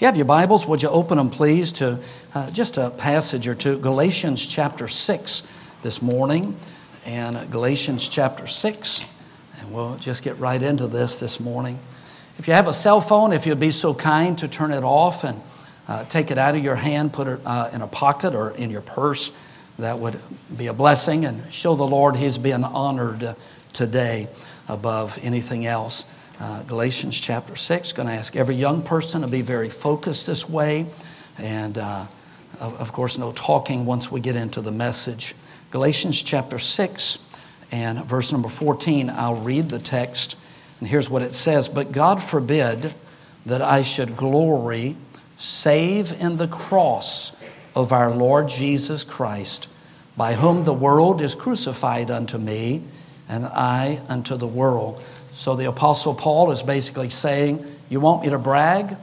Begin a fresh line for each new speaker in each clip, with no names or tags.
If you have your Bibles, would you open them, please, to uh, just a passage or two, Galatians chapter 6 this morning, and uh, Galatians chapter 6, and we'll just get right into this this morning. If you have a cell phone, if you'd be so kind to turn it off and uh, take it out of your hand, put it uh, in a pocket or in your purse, that would be a blessing and show the Lord He's being honored today above anything else. Uh, Galatians chapter 6, going to ask every young person to be very focused this way. And uh, of, of course, no talking once we get into the message. Galatians chapter 6 and verse number 14, I'll read the text. And here's what it says But God forbid that I should glory save in the cross of our Lord Jesus Christ, by whom the world is crucified unto me, and I unto the world. So the Apostle Paul is basically saying, You want me to brag?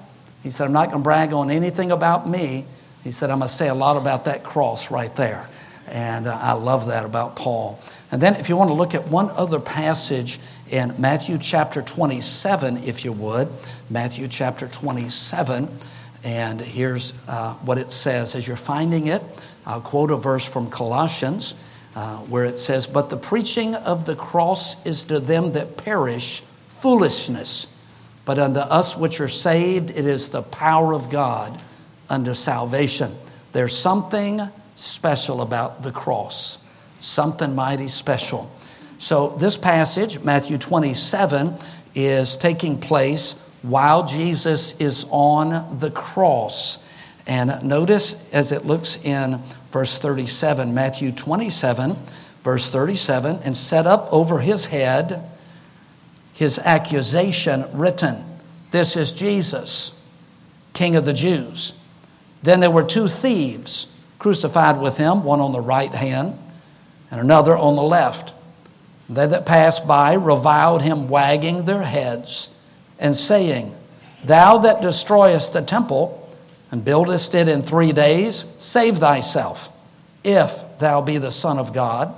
He said, I'm not going to brag on anything about me. He said, I'm going to say a lot about that cross right there. And uh, I love that about Paul. And then, if you want to look at one other passage in Matthew chapter 27, if you would, Matthew chapter 27, and here's uh, what it says. As you're finding it, I'll quote a verse from Colossians uh, where it says, But the preaching of the cross is to them that perish foolishness, but unto us which are saved, it is the power of God unto salvation. There's something special about the cross, something mighty special. So, this passage, Matthew 27, is taking place while Jesus is on the cross. And notice as it looks in verse 37, Matthew 27, verse 37, and set up over his head his accusation written This is Jesus, King of the Jews. Then there were two thieves crucified with him, one on the right hand and another on the left. They that passed by reviled him, wagging their heads and saying, Thou that destroyest the temple, and buildest it in three days, save thyself. If thou be the Son of God,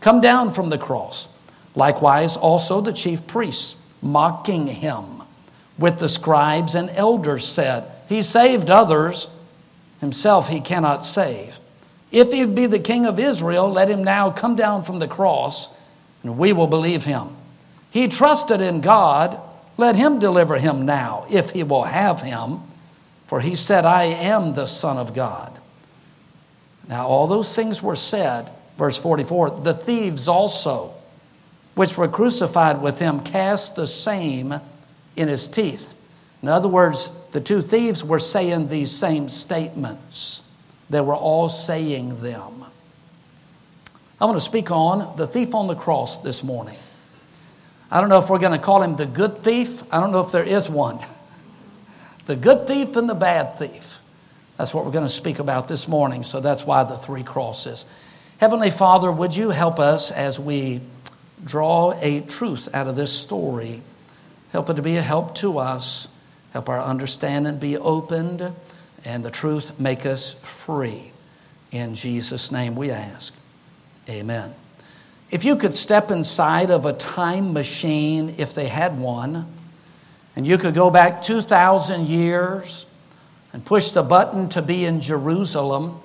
come down from the cross. Likewise, also the chief priests, mocking him, with the scribes and elders said, He saved others, himself he cannot save. If he be the king of Israel, let him now come down from the cross, and we will believe him. He trusted in God, let him deliver him now, if he will have him. For he said, I am the Son of God. Now, all those things were said, verse 44 the thieves also, which were crucified with him, cast the same in his teeth. In other words, the two thieves were saying these same statements. They were all saying them. I want to speak on the thief on the cross this morning. I don't know if we're going to call him the good thief. I don't know if there is one. The good thief and the bad thief. That's what we're going to speak about this morning, so that's why the three crosses. Heavenly Father, would you help us as we draw a truth out of this story? Help it to be a help to us. Help our understanding be opened, and the truth make us free. In Jesus' name we ask. Amen. If you could step inside of a time machine, if they had one, and you could go back 2,000 years and push the button to be in Jerusalem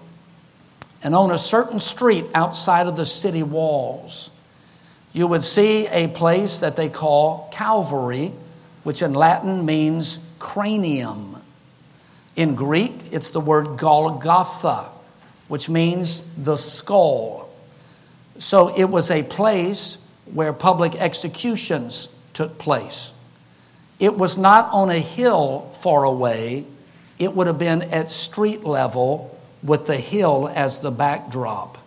and on a certain street outside of the city walls, you would see a place that they call Calvary, which in Latin means cranium. In Greek, it's the word Golgotha, which means the skull. So it was a place where public executions took place. It was not on a hill far away, it would have been at street level with the hill as the backdrop.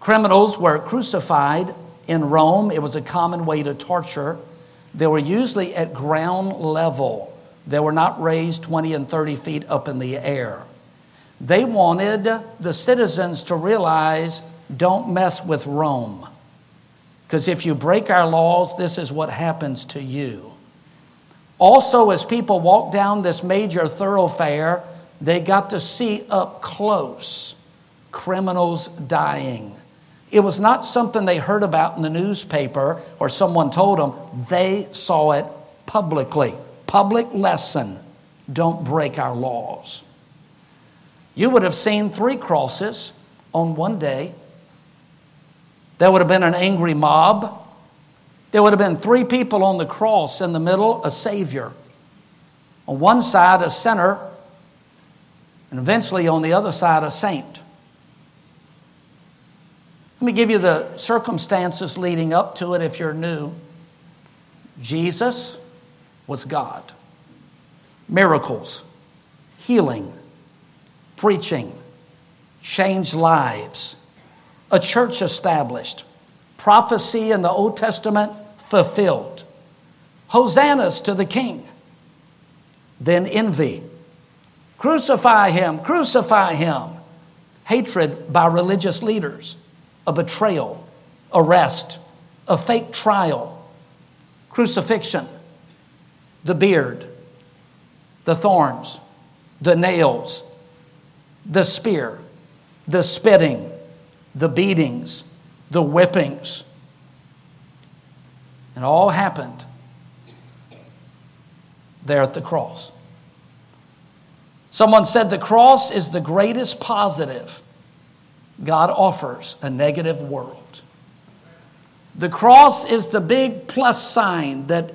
Criminals were crucified in Rome, it was a common way to torture. They were usually at ground level, they were not raised 20 and 30 feet up in the air. They wanted the citizens to realize don't mess with Rome. Because if you break our laws, this is what happens to you. Also, as people walked down this major thoroughfare, they got to see up close criminals dying. It was not something they heard about in the newspaper or someone told them, they saw it publicly. Public lesson don't break our laws. You would have seen three crosses on one day. There would have been an angry mob. There would have been three people on the cross in the middle, a Savior. On one side, a sinner, and eventually on the other side, a saint. Let me give you the circumstances leading up to it if you're new. Jesus was God. Miracles, healing, preaching, changed lives, a church established, prophecy in the Old Testament fulfilled, hosannas to the King, then envy, crucify him, crucify him, hatred by religious leaders, a betrayal, arrest, a fake trial, crucifixion, the beard, the thorns, the nails, the spear, the spitting, the beatings, the whippings. It all happened there at the cross. Someone said the cross is the greatest positive God offers a negative world. The cross is the big plus sign that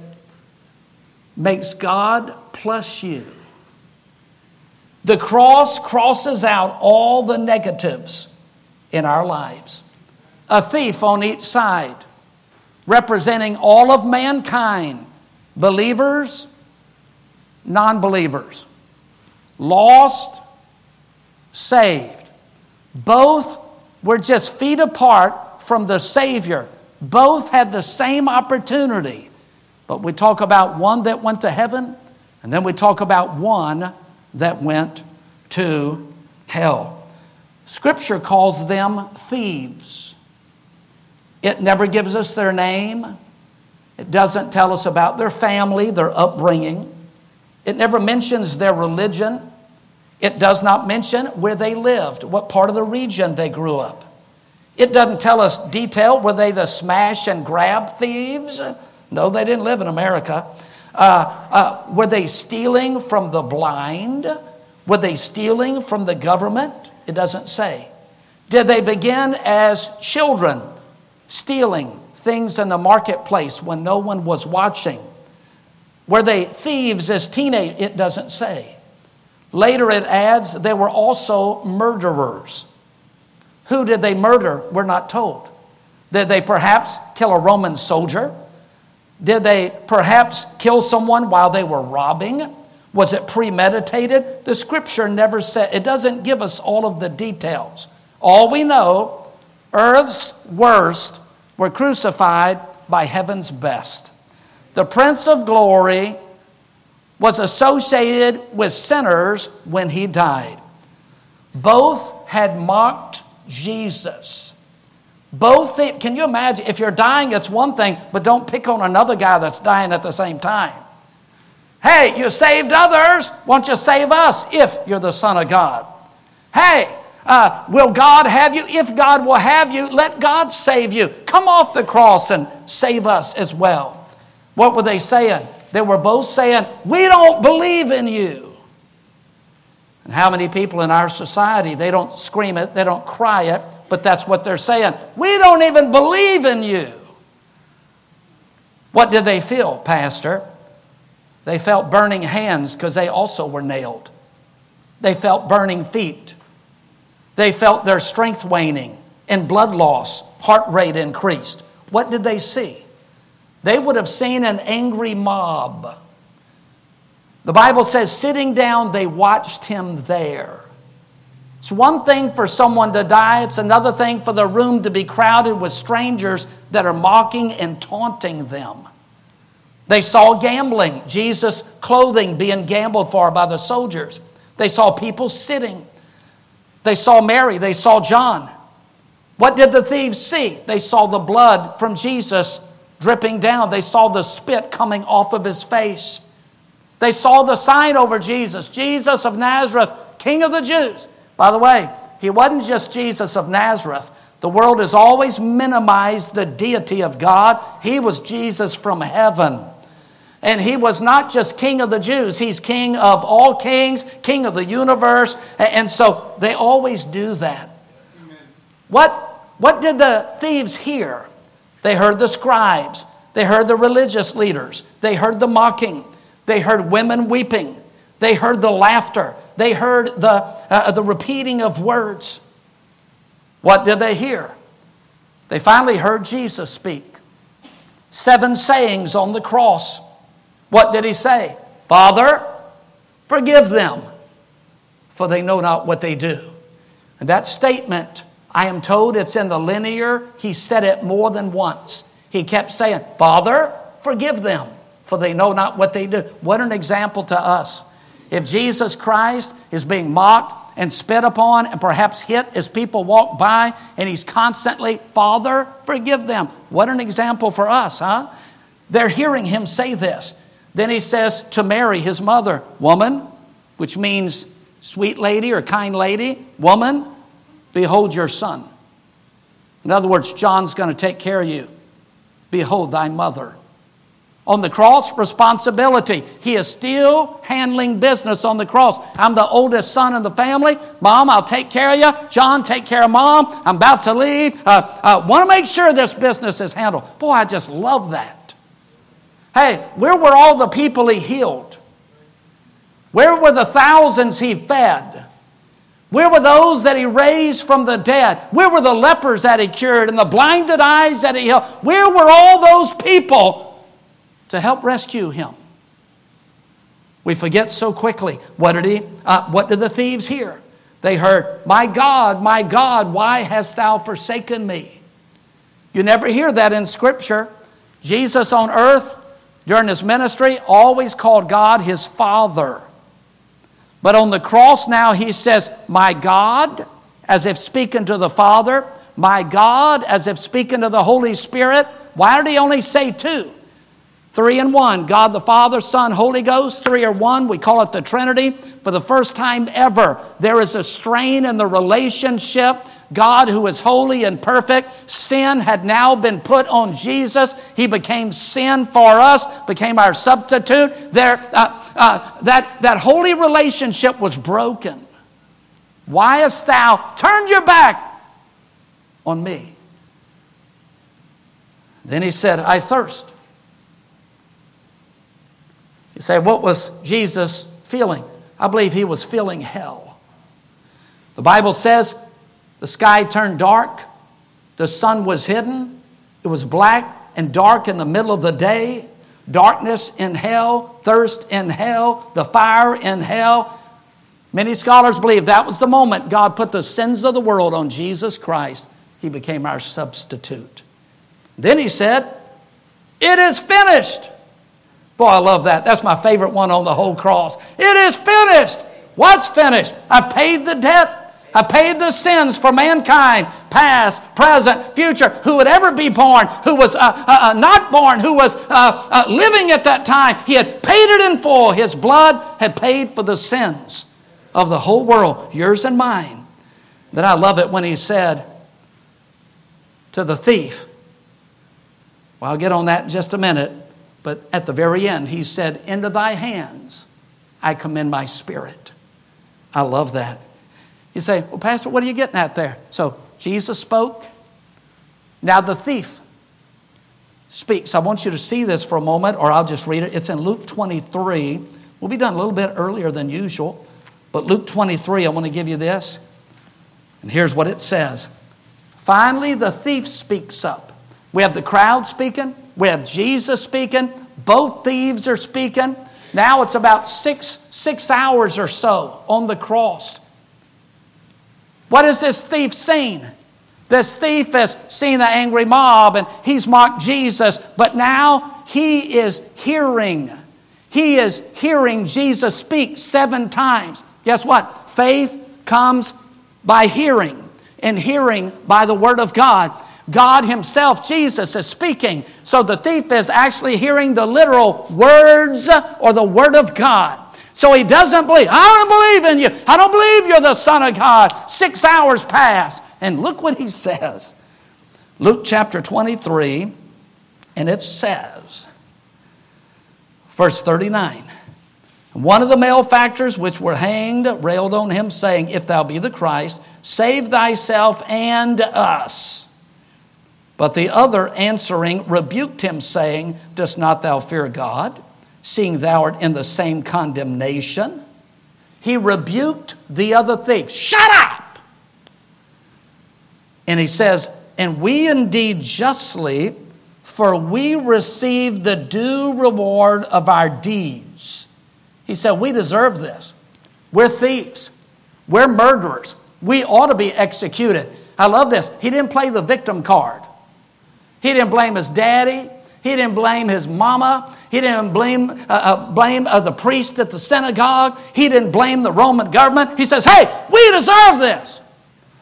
makes God plus you. The cross crosses out all the negatives in our lives. A thief on each side, representing all of mankind believers, non believers, lost, saved. Both were just feet apart from the Savior. Both had the same opportunity. But we talk about one that went to heaven, and then we talk about one that went to hell. Scripture calls them thieves. It never gives us their name. It doesn't tell us about their family, their upbringing. It never mentions their religion. It does not mention where they lived, what part of the region they grew up. It doesn't tell us detail. Were they the smash and grab thieves? No, they didn't live in America. Uh, uh, were they stealing from the blind? Were they stealing from the government? It doesn't say. Did they begin as children stealing things in the marketplace when no one was watching? Were they thieves as teenagers? It doesn't say. Later it adds they were also murderers. Who did they murder? We're not told. Did they perhaps kill a Roman soldier? Did they perhaps kill someone while they were robbing? Was it premeditated? The scripture never said, it doesn't give us all of the details. All we know, earth's worst were crucified by heaven's best. The Prince of Glory was associated with sinners when he died. Both had mocked Jesus. Both, can you imagine? If you're dying, it's one thing, but don't pick on another guy that's dying at the same time. Hey, you saved others. Won't you save us if you're the Son of God? Hey, uh, will God have you? If God will have you, let God save you. Come off the cross and save us as well. What were they saying? They were both saying, We don't believe in you. And how many people in our society, they don't scream it, they don't cry it, but that's what they're saying. We don't even believe in you. What did they feel, Pastor? They felt burning hands because they also were nailed. They felt burning feet. They felt their strength waning and blood loss, heart rate increased. What did they see? They would have seen an angry mob. The Bible says, sitting down, they watched him there. It's one thing for someone to die, it's another thing for the room to be crowded with strangers that are mocking and taunting them. They saw gambling, Jesus' clothing being gambled for by the soldiers. They saw people sitting. They saw Mary, they saw John. What did the thieves see? They saw the blood from Jesus dripping down, they saw the spit coming off of his face. They saw the sign over Jesus Jesus of Nazareth, King of the Jews. By the way, he wasn't just Jesus of Nazareth. The world has always minimized the deity of God. He was Jesus from heaven. And he was not just king of the Jews, he's king of all kings, king of the universe. And so they always do that. What, what did the thieves hear? They heard the scribes, they heard the religious leaders, they heard the mocking, they heard women weeping, they heard the laughter, they heard the, uh, the repeating of words. What did they hear? They finally heard Jesus speak. Seven sayings on the cross. What did he say? Father, forgive them, for they know not what they do. And that statement, I am told it's in the linear. He said it more than once. He kept saying, Father, forgive them, for they know not what they do. What an example to us. If Jesus Christ is being mocked and spit upon and perhaps hit as people walk by, and he's constantly, Father, forgive them. What an example for us, huh? They're hearing him say this. Then he says to Mary, his mother, Woman, which means sweet lady or kind lady, woman, behold your son. In other words, John's going to take care of you. Behold thy mother. On the cross, responsibility. He is still handling business on the cross. I'm the oldest son in the family. Mom, I'll take care of you. John, take care of mom. I'm about to leave. Uh, uh, Want to make sure this business is handled. Boy, I just love that. Hey, where were all the people he healed? Where were the thousands he fed? Where were those that he raised from the dead? Where were the lepers that he cured and the blinded eyes that he healed? Where were all those people to help rescue him? We forget so quickly. What did he? Uh, what did the thieves hear? They heard, "My God, my God, why hast thou forsaken me?" You never hear that in Scripture. Jesus on earth during his ministry always called God his Father. But on the cross now he says, My God, as if speaking to the Father, my God, as if speaking to the Holy Spirit. Why did he only say two? Three and one God the Father, Son, Holy Ghost. Three are one. We call it the Trinity. For the first time ever, there is a strain in the relationship. God, who is holy and perfect, sin had now been put on Jesus. He became sin for us, became our substitute. There, uh, uh, that, that holy relationship was broken. Why hast thou turned your back on me? Then he said, I thirst. You say, what was Jesus feeling? I believe he was feeling hell. The Bible says the sky turned dark, the sun was hidden, it was black and dark in the middle of the day, darkness in hell, thirst in hell, the fire in hell. Many scholars believe that was the moment God put the sins of the world on Jesus Christ. He became our substitute. Then he said, It is finished. Boy, I love that. That's my favorite one on the whole cross. It is finished. What's finished? I paid the debt. I paid the sins for mankind, past, present, future, who would ever be born, who was uh, uh, uh not born, who was uh, uh, living at that time. He had paid it in full. His blood had paid for the sins of the whole world, yours and mine. Then I love it when he said to the thief, well, I'll get on that in just a minute. But at the very end, he said, Into thy hands I commend my spirit. I love that. You say, Well, Pastor, what are you getting at there? So Jesus spoke. Now the thief speaks. I want you to see this for a moment, or I'll just read it. It's in Luke 23. We'll be done a little bit earlier than usual. But Luke 23, I want to give you this. And here's what it says Finally, the thief speaks up. We have the crowd speaking, we have Jesus speaking. Both thieves are speaking. Now it's about six, six hours or so on the cross. What has this thief seen? This thief has seen the angry mob and he's mocked Jesus, but now he is hearing. He is hearing Jesus speak seven times. Guess what? Faith comes by hearing, and hearing by the Word of God. God Himself, Jesus, is speaking. So the thief is actually hearing the literal words or the Word of God. So he doesn't believe. I don't believe in you. I don't believe you're the Son of God. Six hours pass. And look what he says Luke chapter 23, and it says, Verse 39. One of the malefactors which were hanged railed on him, saying, If thou be the Christ, save thyself and us. But the other answering rebuked him, saying, Dost not thou fear God, seeing thou art in the same condemnation? He rebuked the other thief. Shut up! And he says, And we indeed justly, for we receive the due reward of our deeds. He said, We deserve this. We're thieves. We're murderers. We ought to be executed. I love this. He didn't play the victim card. He didn't blame his daddy. He didn't blame his mama. He didn't blame, uh, uh, blame uh, the priest at the synagogue. He didn't blame the Roman government. He says, Hey, we deserve this.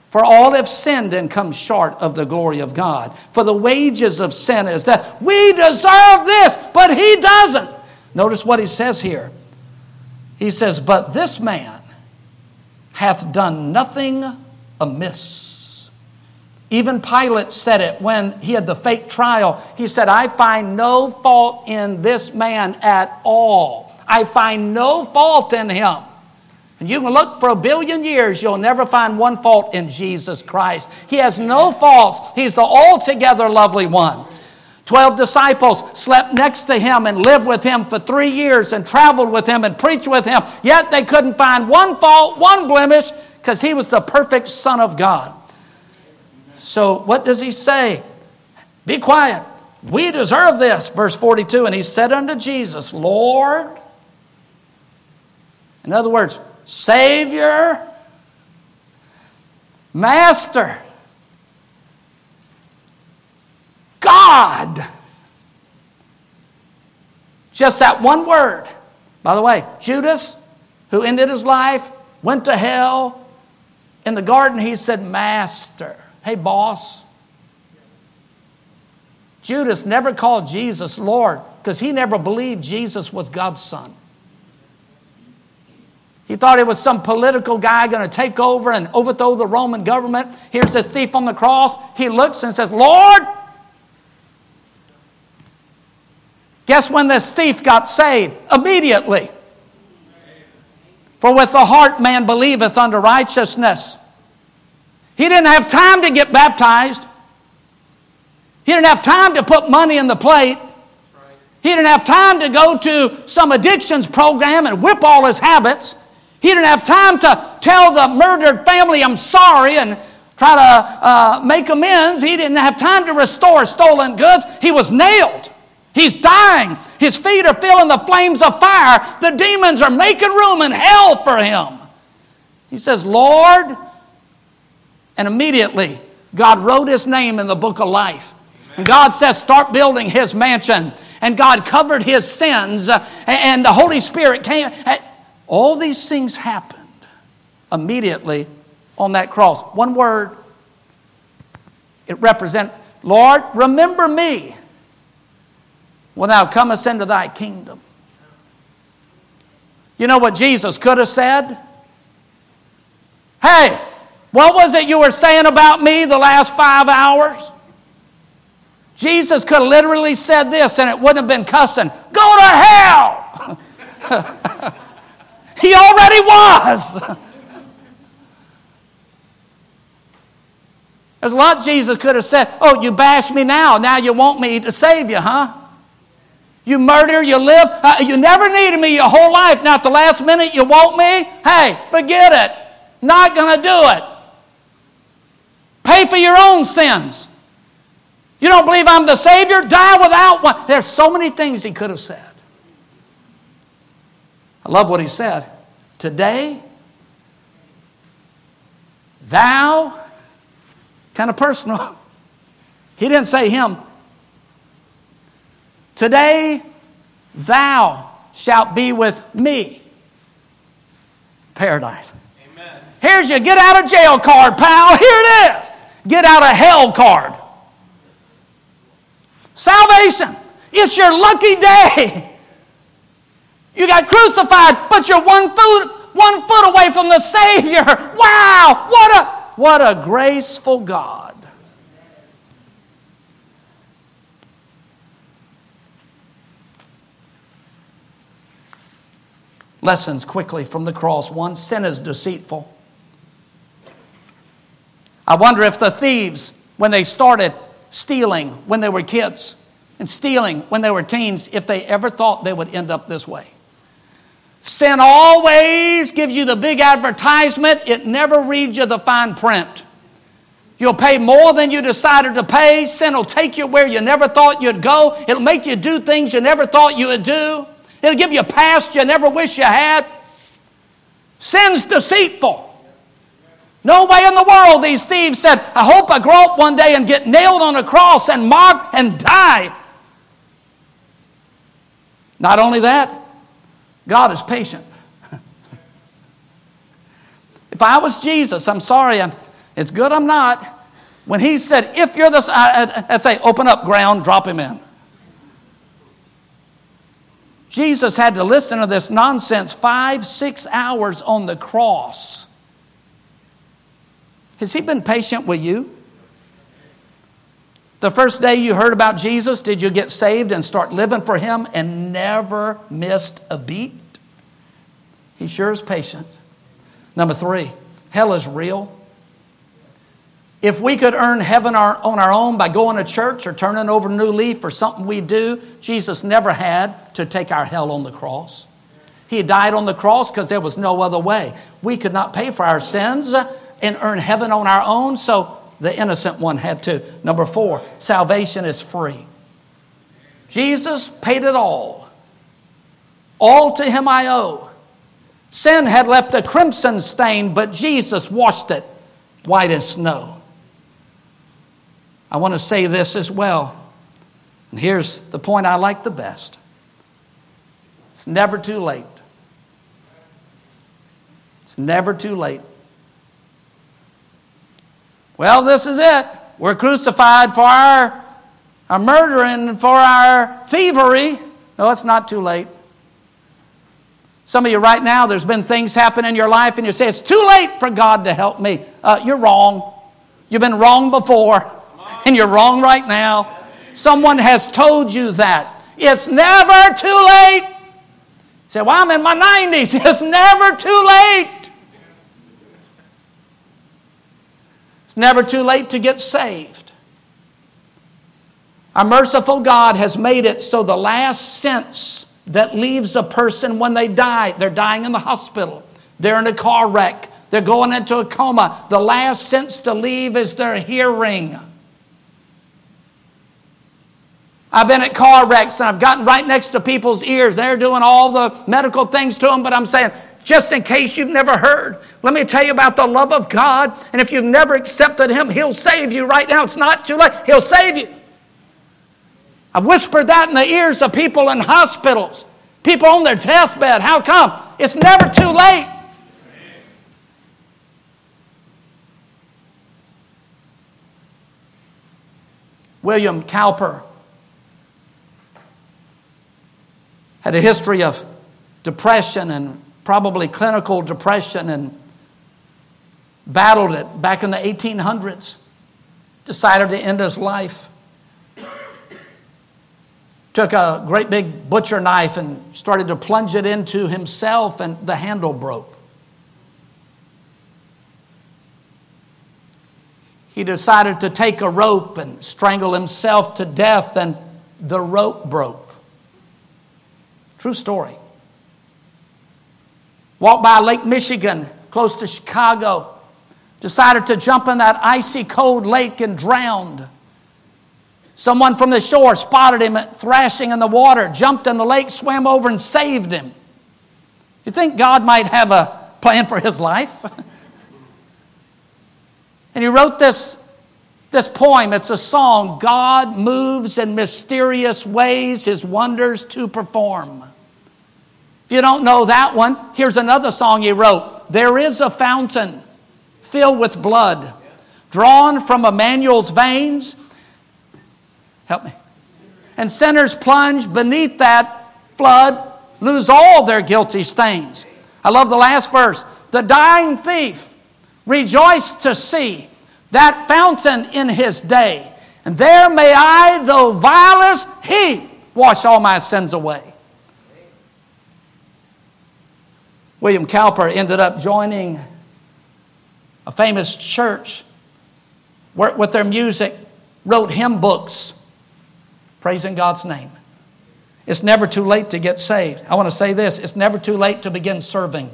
For all have sinned and come short of the glory of God. For the wages of sin is that we deserve this, but he doesn't. Notice what he says here. He says, But this man hath done nothing amiss. Even Pilate said it when he had the fake trial. He said, I find no fault in this man at all. I find no fault in him. And you can look for a billion years, you'll never find one fault in Jesus Christ. He has no faults, He's the altogether lovely one. Twelve disciples slept next to him and lived with him for three years and traveled with him and preached with him. Yet they couldn't find one fault, one blemish, because he was the perfect Son of God. So, what does he say? Be quiet. We deserve this. Verse 42 And he said unto Jesus, Lord, in other words, Savior, Master, God. Just that one word. By the way, Judas, who ended his life, went to hell. In the garden, he said, Master. Hey, boss. Judas never called Jesus Lord because he never believed Jesus was God's son. He thought it was some political guy going to take over and overthrow the Roman government. Here's this thief on the cross. He looks and says, Lord, Guess when this thief got saved? Immediately. For with the heart man believeth unto righteousness. He didn't have time to get baptized. He didn't have time to put money in the plate. He didn't have time to go to some addictions program and whip all his habits. He didn't have time to tell the murdered family, I'm sorry, and try to uh, make amends. He didn't have time to restore stolen goods. He was nailed. He's dying. His feet are feeling the flames of fire. The demons are making room in hell for him. He says, Lord, and immediately God wrote his name in the book of life. And God says, start building his mansion. And God covered his sins, uh, and the Holy Spirit came. Uh, all these things happened immediately on that cross. One word. It represents, Lord, remember me when thou comest into thy kingdom. You know what Jesus could have said? Hey, what was it you were saying about me the last five hours? Jesus could have literally said this and it wouldn't have been cussing. Go to hell! he already was. There's a lot Jesus could have said. Oh, you bash me now. Now you want me to save you, huh? You murder, you live. Uh, you never needed me your whole life. Now, at the last minute, you want me? Hey, forget it. Not going to do it. Pay for your own sins. You don't believe I'm the Savior? Die without one. There's so many things he could have said. I love what he said. Today, thou, kind of personal. He didn't say him. Today thou shalt be with me. Paradise. Amen. Here's your get out of jail card, pal. Here it is. Get out of hell card. Salvation. It's your lucky day. You got crucified, but you're one foot, one foot away from the Savior. Wow, what a what a graceful God. lessons quickly from the cross. One, sin is deceitful. I wonder if the thieves, when they started stealing when they were kids and stealing when they were teens, if they ever thought they would end up this way. Sin always gives you the big advertisement, it never reads you the fine print. You'll pay more than you decided to pay. Sin will take you where you never thought you'd go. It'll make you do things you never thought you would do. It'll give you a past you never wish you had. Sin's deceitful. No way in the world, these thieves said, I hope I grow up one day and get nailed on a cross and mocked and die. Not only that, God is patient. if I was Jesus, I'm sorry, I'm, it's good I'm not. When he said, if you're the, I'd say, open up ground, drop him in. Jesus had to listen to this nonsense five, six hours on the cross. Has he been patient with you? The first day you heard about Jesus, did you get saved and start living for him and never missed a beat? He sure is patient. Number three, hell is real. If we could earn heaven on our own by going to church or turning over a new leaf or something we do, Jesus never had to take our hell on the cross. He died on the cross because there was no other way. We could not pay for our sins and earn heaven on our own, so the innocent one had to. Number four, salvation is free. Jesus paid it all. All to him I owe. Sin had left a crimson stain, but Jesus washed it white as snow. I want to say this as well. And here's the point I like the best it's never too late. It's never too late. Well, this is it. We're crucified for our, our murdering and for our thievery. No, it's not too late. Some of you right now, there's been things happen in your life, and you say, It's too late for God to help me. Uh, you're wrong. You've been wrong before and you're wrong right now. Someone has told you that. It's never too late. You say, Well, I'm in my 90s. It's never too late. It's never too late to get saved. Our merciful God has made it so the last sense that leaves a person when they die, they're dying in the hospital, they're in a car wreck, they're going into a coma. The last sense to leave is their hearing. I've been at car wrecks and I've gotten right next to people's ears. They're doing all the medical things to them, but I'm saying, just in case you've never heard, let me tell you about the love of God. And if you've never accepted Him, He'll save you right now. It's not too late. He'll save you. I've whispered that in the ears of people in hospitals, people on their deathbed. How come? It's never too late. William Cowper had a history of depression and probably clinical depression and battled it back in the 1800s. Decided to end his life. Took a great big butcher knife and started to plunge it into himself, and the handle broke. He decided to take a rope and strangle himself to death, and the rope broke. True story. Walked by Lake Michigan, close to Chicago. Decided to jump in that icy cold lake and drowned. Someone from the shore spotted him thrashing in the water, jumped in the lake, swam over, and saved him. You think God might have a plan for his life? and he wrote this this poem, it's a song God moves in mysterious ways, his wonders to perform. If you don't know that one, here's another song he wrote There is a fountain filled with blood, drawn from Emmanuel's veins. Help me. And sinners plunge beneath that flood, lose all their guilty stains. I love the last verse. The dying thief rejoiced to see that fountain in his day. And there may I, though vilest, he wash all my sins away. William Cowper ended up joining a famous church, worked with their music, wrote hymn books, praising God's name. It's never too late to get saved. I want to say this it's never too late to begin serving.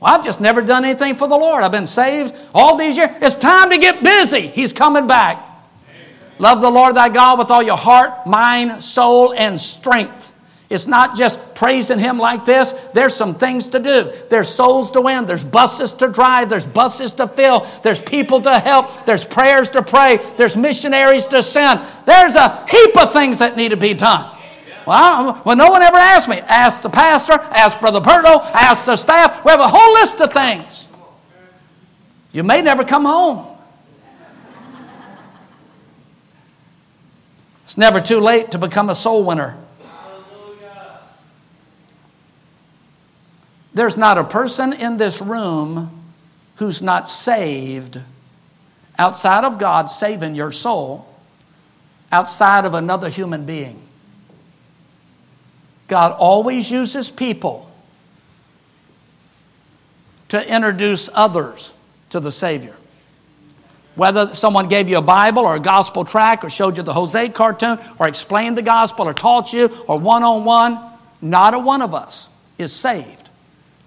Well, I've just never done anything for the Lord. I've been saved all these years. It's time to get busy. He's coming back. Love the Lord thy God with all your heart, mind, soul, and strength. It's not just praising Him like this. There's some things to do. There's souls to win. There's buses to drive. There's buses to fill. There's people to help. There's prayers to pray. There's missionaries to send. There's a heap of things that need to be done. Well, well, no one ever asked me. Ask the pastor, ask Brother Berto, ask the staff. We have a whole list of things. You may never come home. It's never too late to become a soul winner. There's not a person in this room who's not saved outside of God saving your soul, outside of another human being. God always uses people to introduce others to the Savior. Whether someone gave you a Bible or a gospel track or showed you the Jose cartoon or explained the gospel or taught you or one on one, not a one of us is saved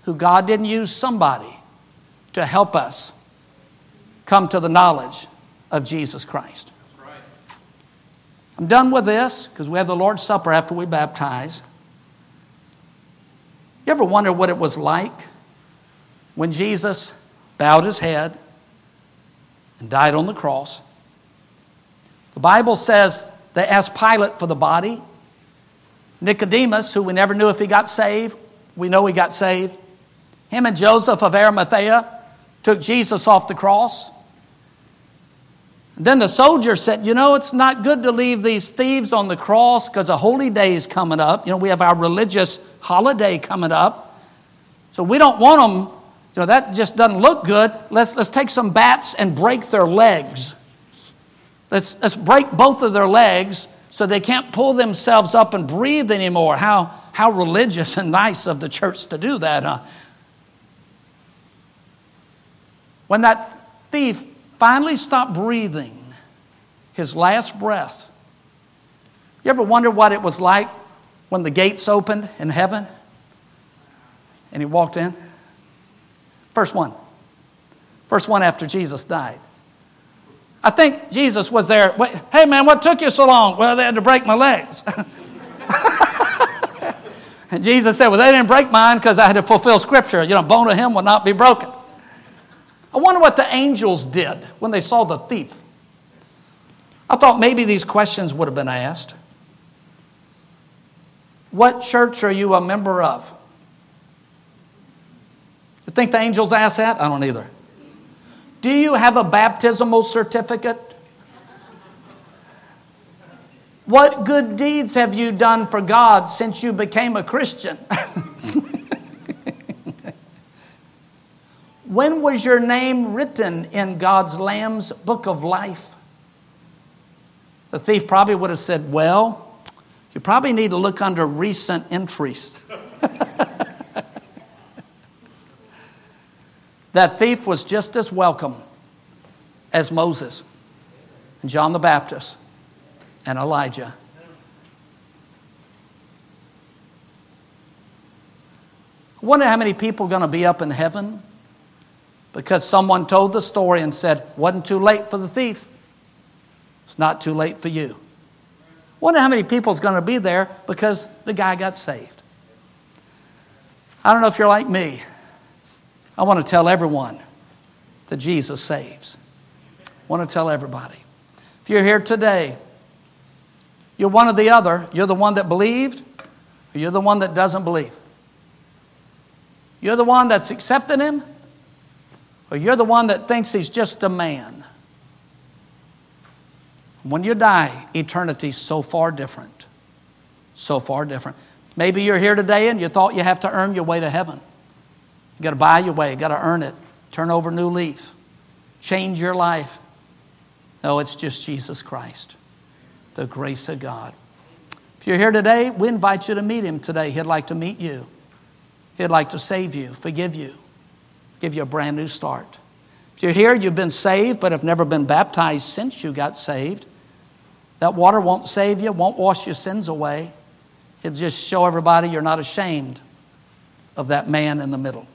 who God didn't use somebody to help us come to the knowledge of Jesus Christ. I'm done with this because we have the Lord's Supper after we baptize. You ever wonder what it was like when Jesus bowed his head and died on the cross? The Bible says they asked Pilate for the body. Nicodemus, who we never knew if he got saved, we know he got saved. Him and Joseph of Arimathea took Jesus off the cross. Then the soldier said, You know, it's not good to leave these thieves on the cross because a holy day is coming up. You know, we have our religious holiday coming up. So we don't want them, you know, that just doesn't look good. Let's, let's take some bats and break their legs. Let's, let's break both of their legs so they can't pull themselves up and breathe anymore. How, how religious and nice of the church to do that, huh? When that thief finally stopped breathing his last breath, you ever wonder what it was like when the gates opened in heaven and he walked in? First one. First one after Jesus died. I think Jesus was there. Hey, man, what took you so long? Well, they had to break my legs. and Jesus said, Well, they didn't break mine because I had to fulfill Scripture. You know, bone of him will not be broken. I wonder what the angels did when they saw the thief. I thought maybe these questions would have been asked. What church are you a member of? You think the angels asked that? I don't either. Do you have a baptismal certificate? What good deeds have you done for God since you became a Christian? When was your name written in God's Lamb's book of life? The thief probably would have said, Well, you probably need to look under recent entries. that thief was just as welcome as Moses and John the Baptist and Elijah. I wonder how many people are going to be up in heaven because someone told the story and said, wasn't too late for the thief. It's not too late for you. Wonder how many people is going to be there because the guy got saved. I don't know if you're like me. I want to tell everyone that Jesus saves. I want to tell everybody. If you're here today, you're one or the other. You're the one that believed, or you're the one that doesn't believe. You're the one that's accepting Him, or you're the one that thinks he's just a man. When you die, eternity's so far different. So far different. Maybe you're here today and you thought you have to earn your way to heaven. You got to buy your way, you got to earn it. Turn over a new leaf. Change your life. No, it's just Jesus Christ, the grace of God. If you're here today, we invite you to meet him today. He'd like to meet you. He'd like to save you, forgive you, give you a brand new start. If you're here, you've been saved, but have never been baptized since you got saved. That water won't save you, won't wash your sins away. It'll just show everybody you're not ashamed of that man in the middle.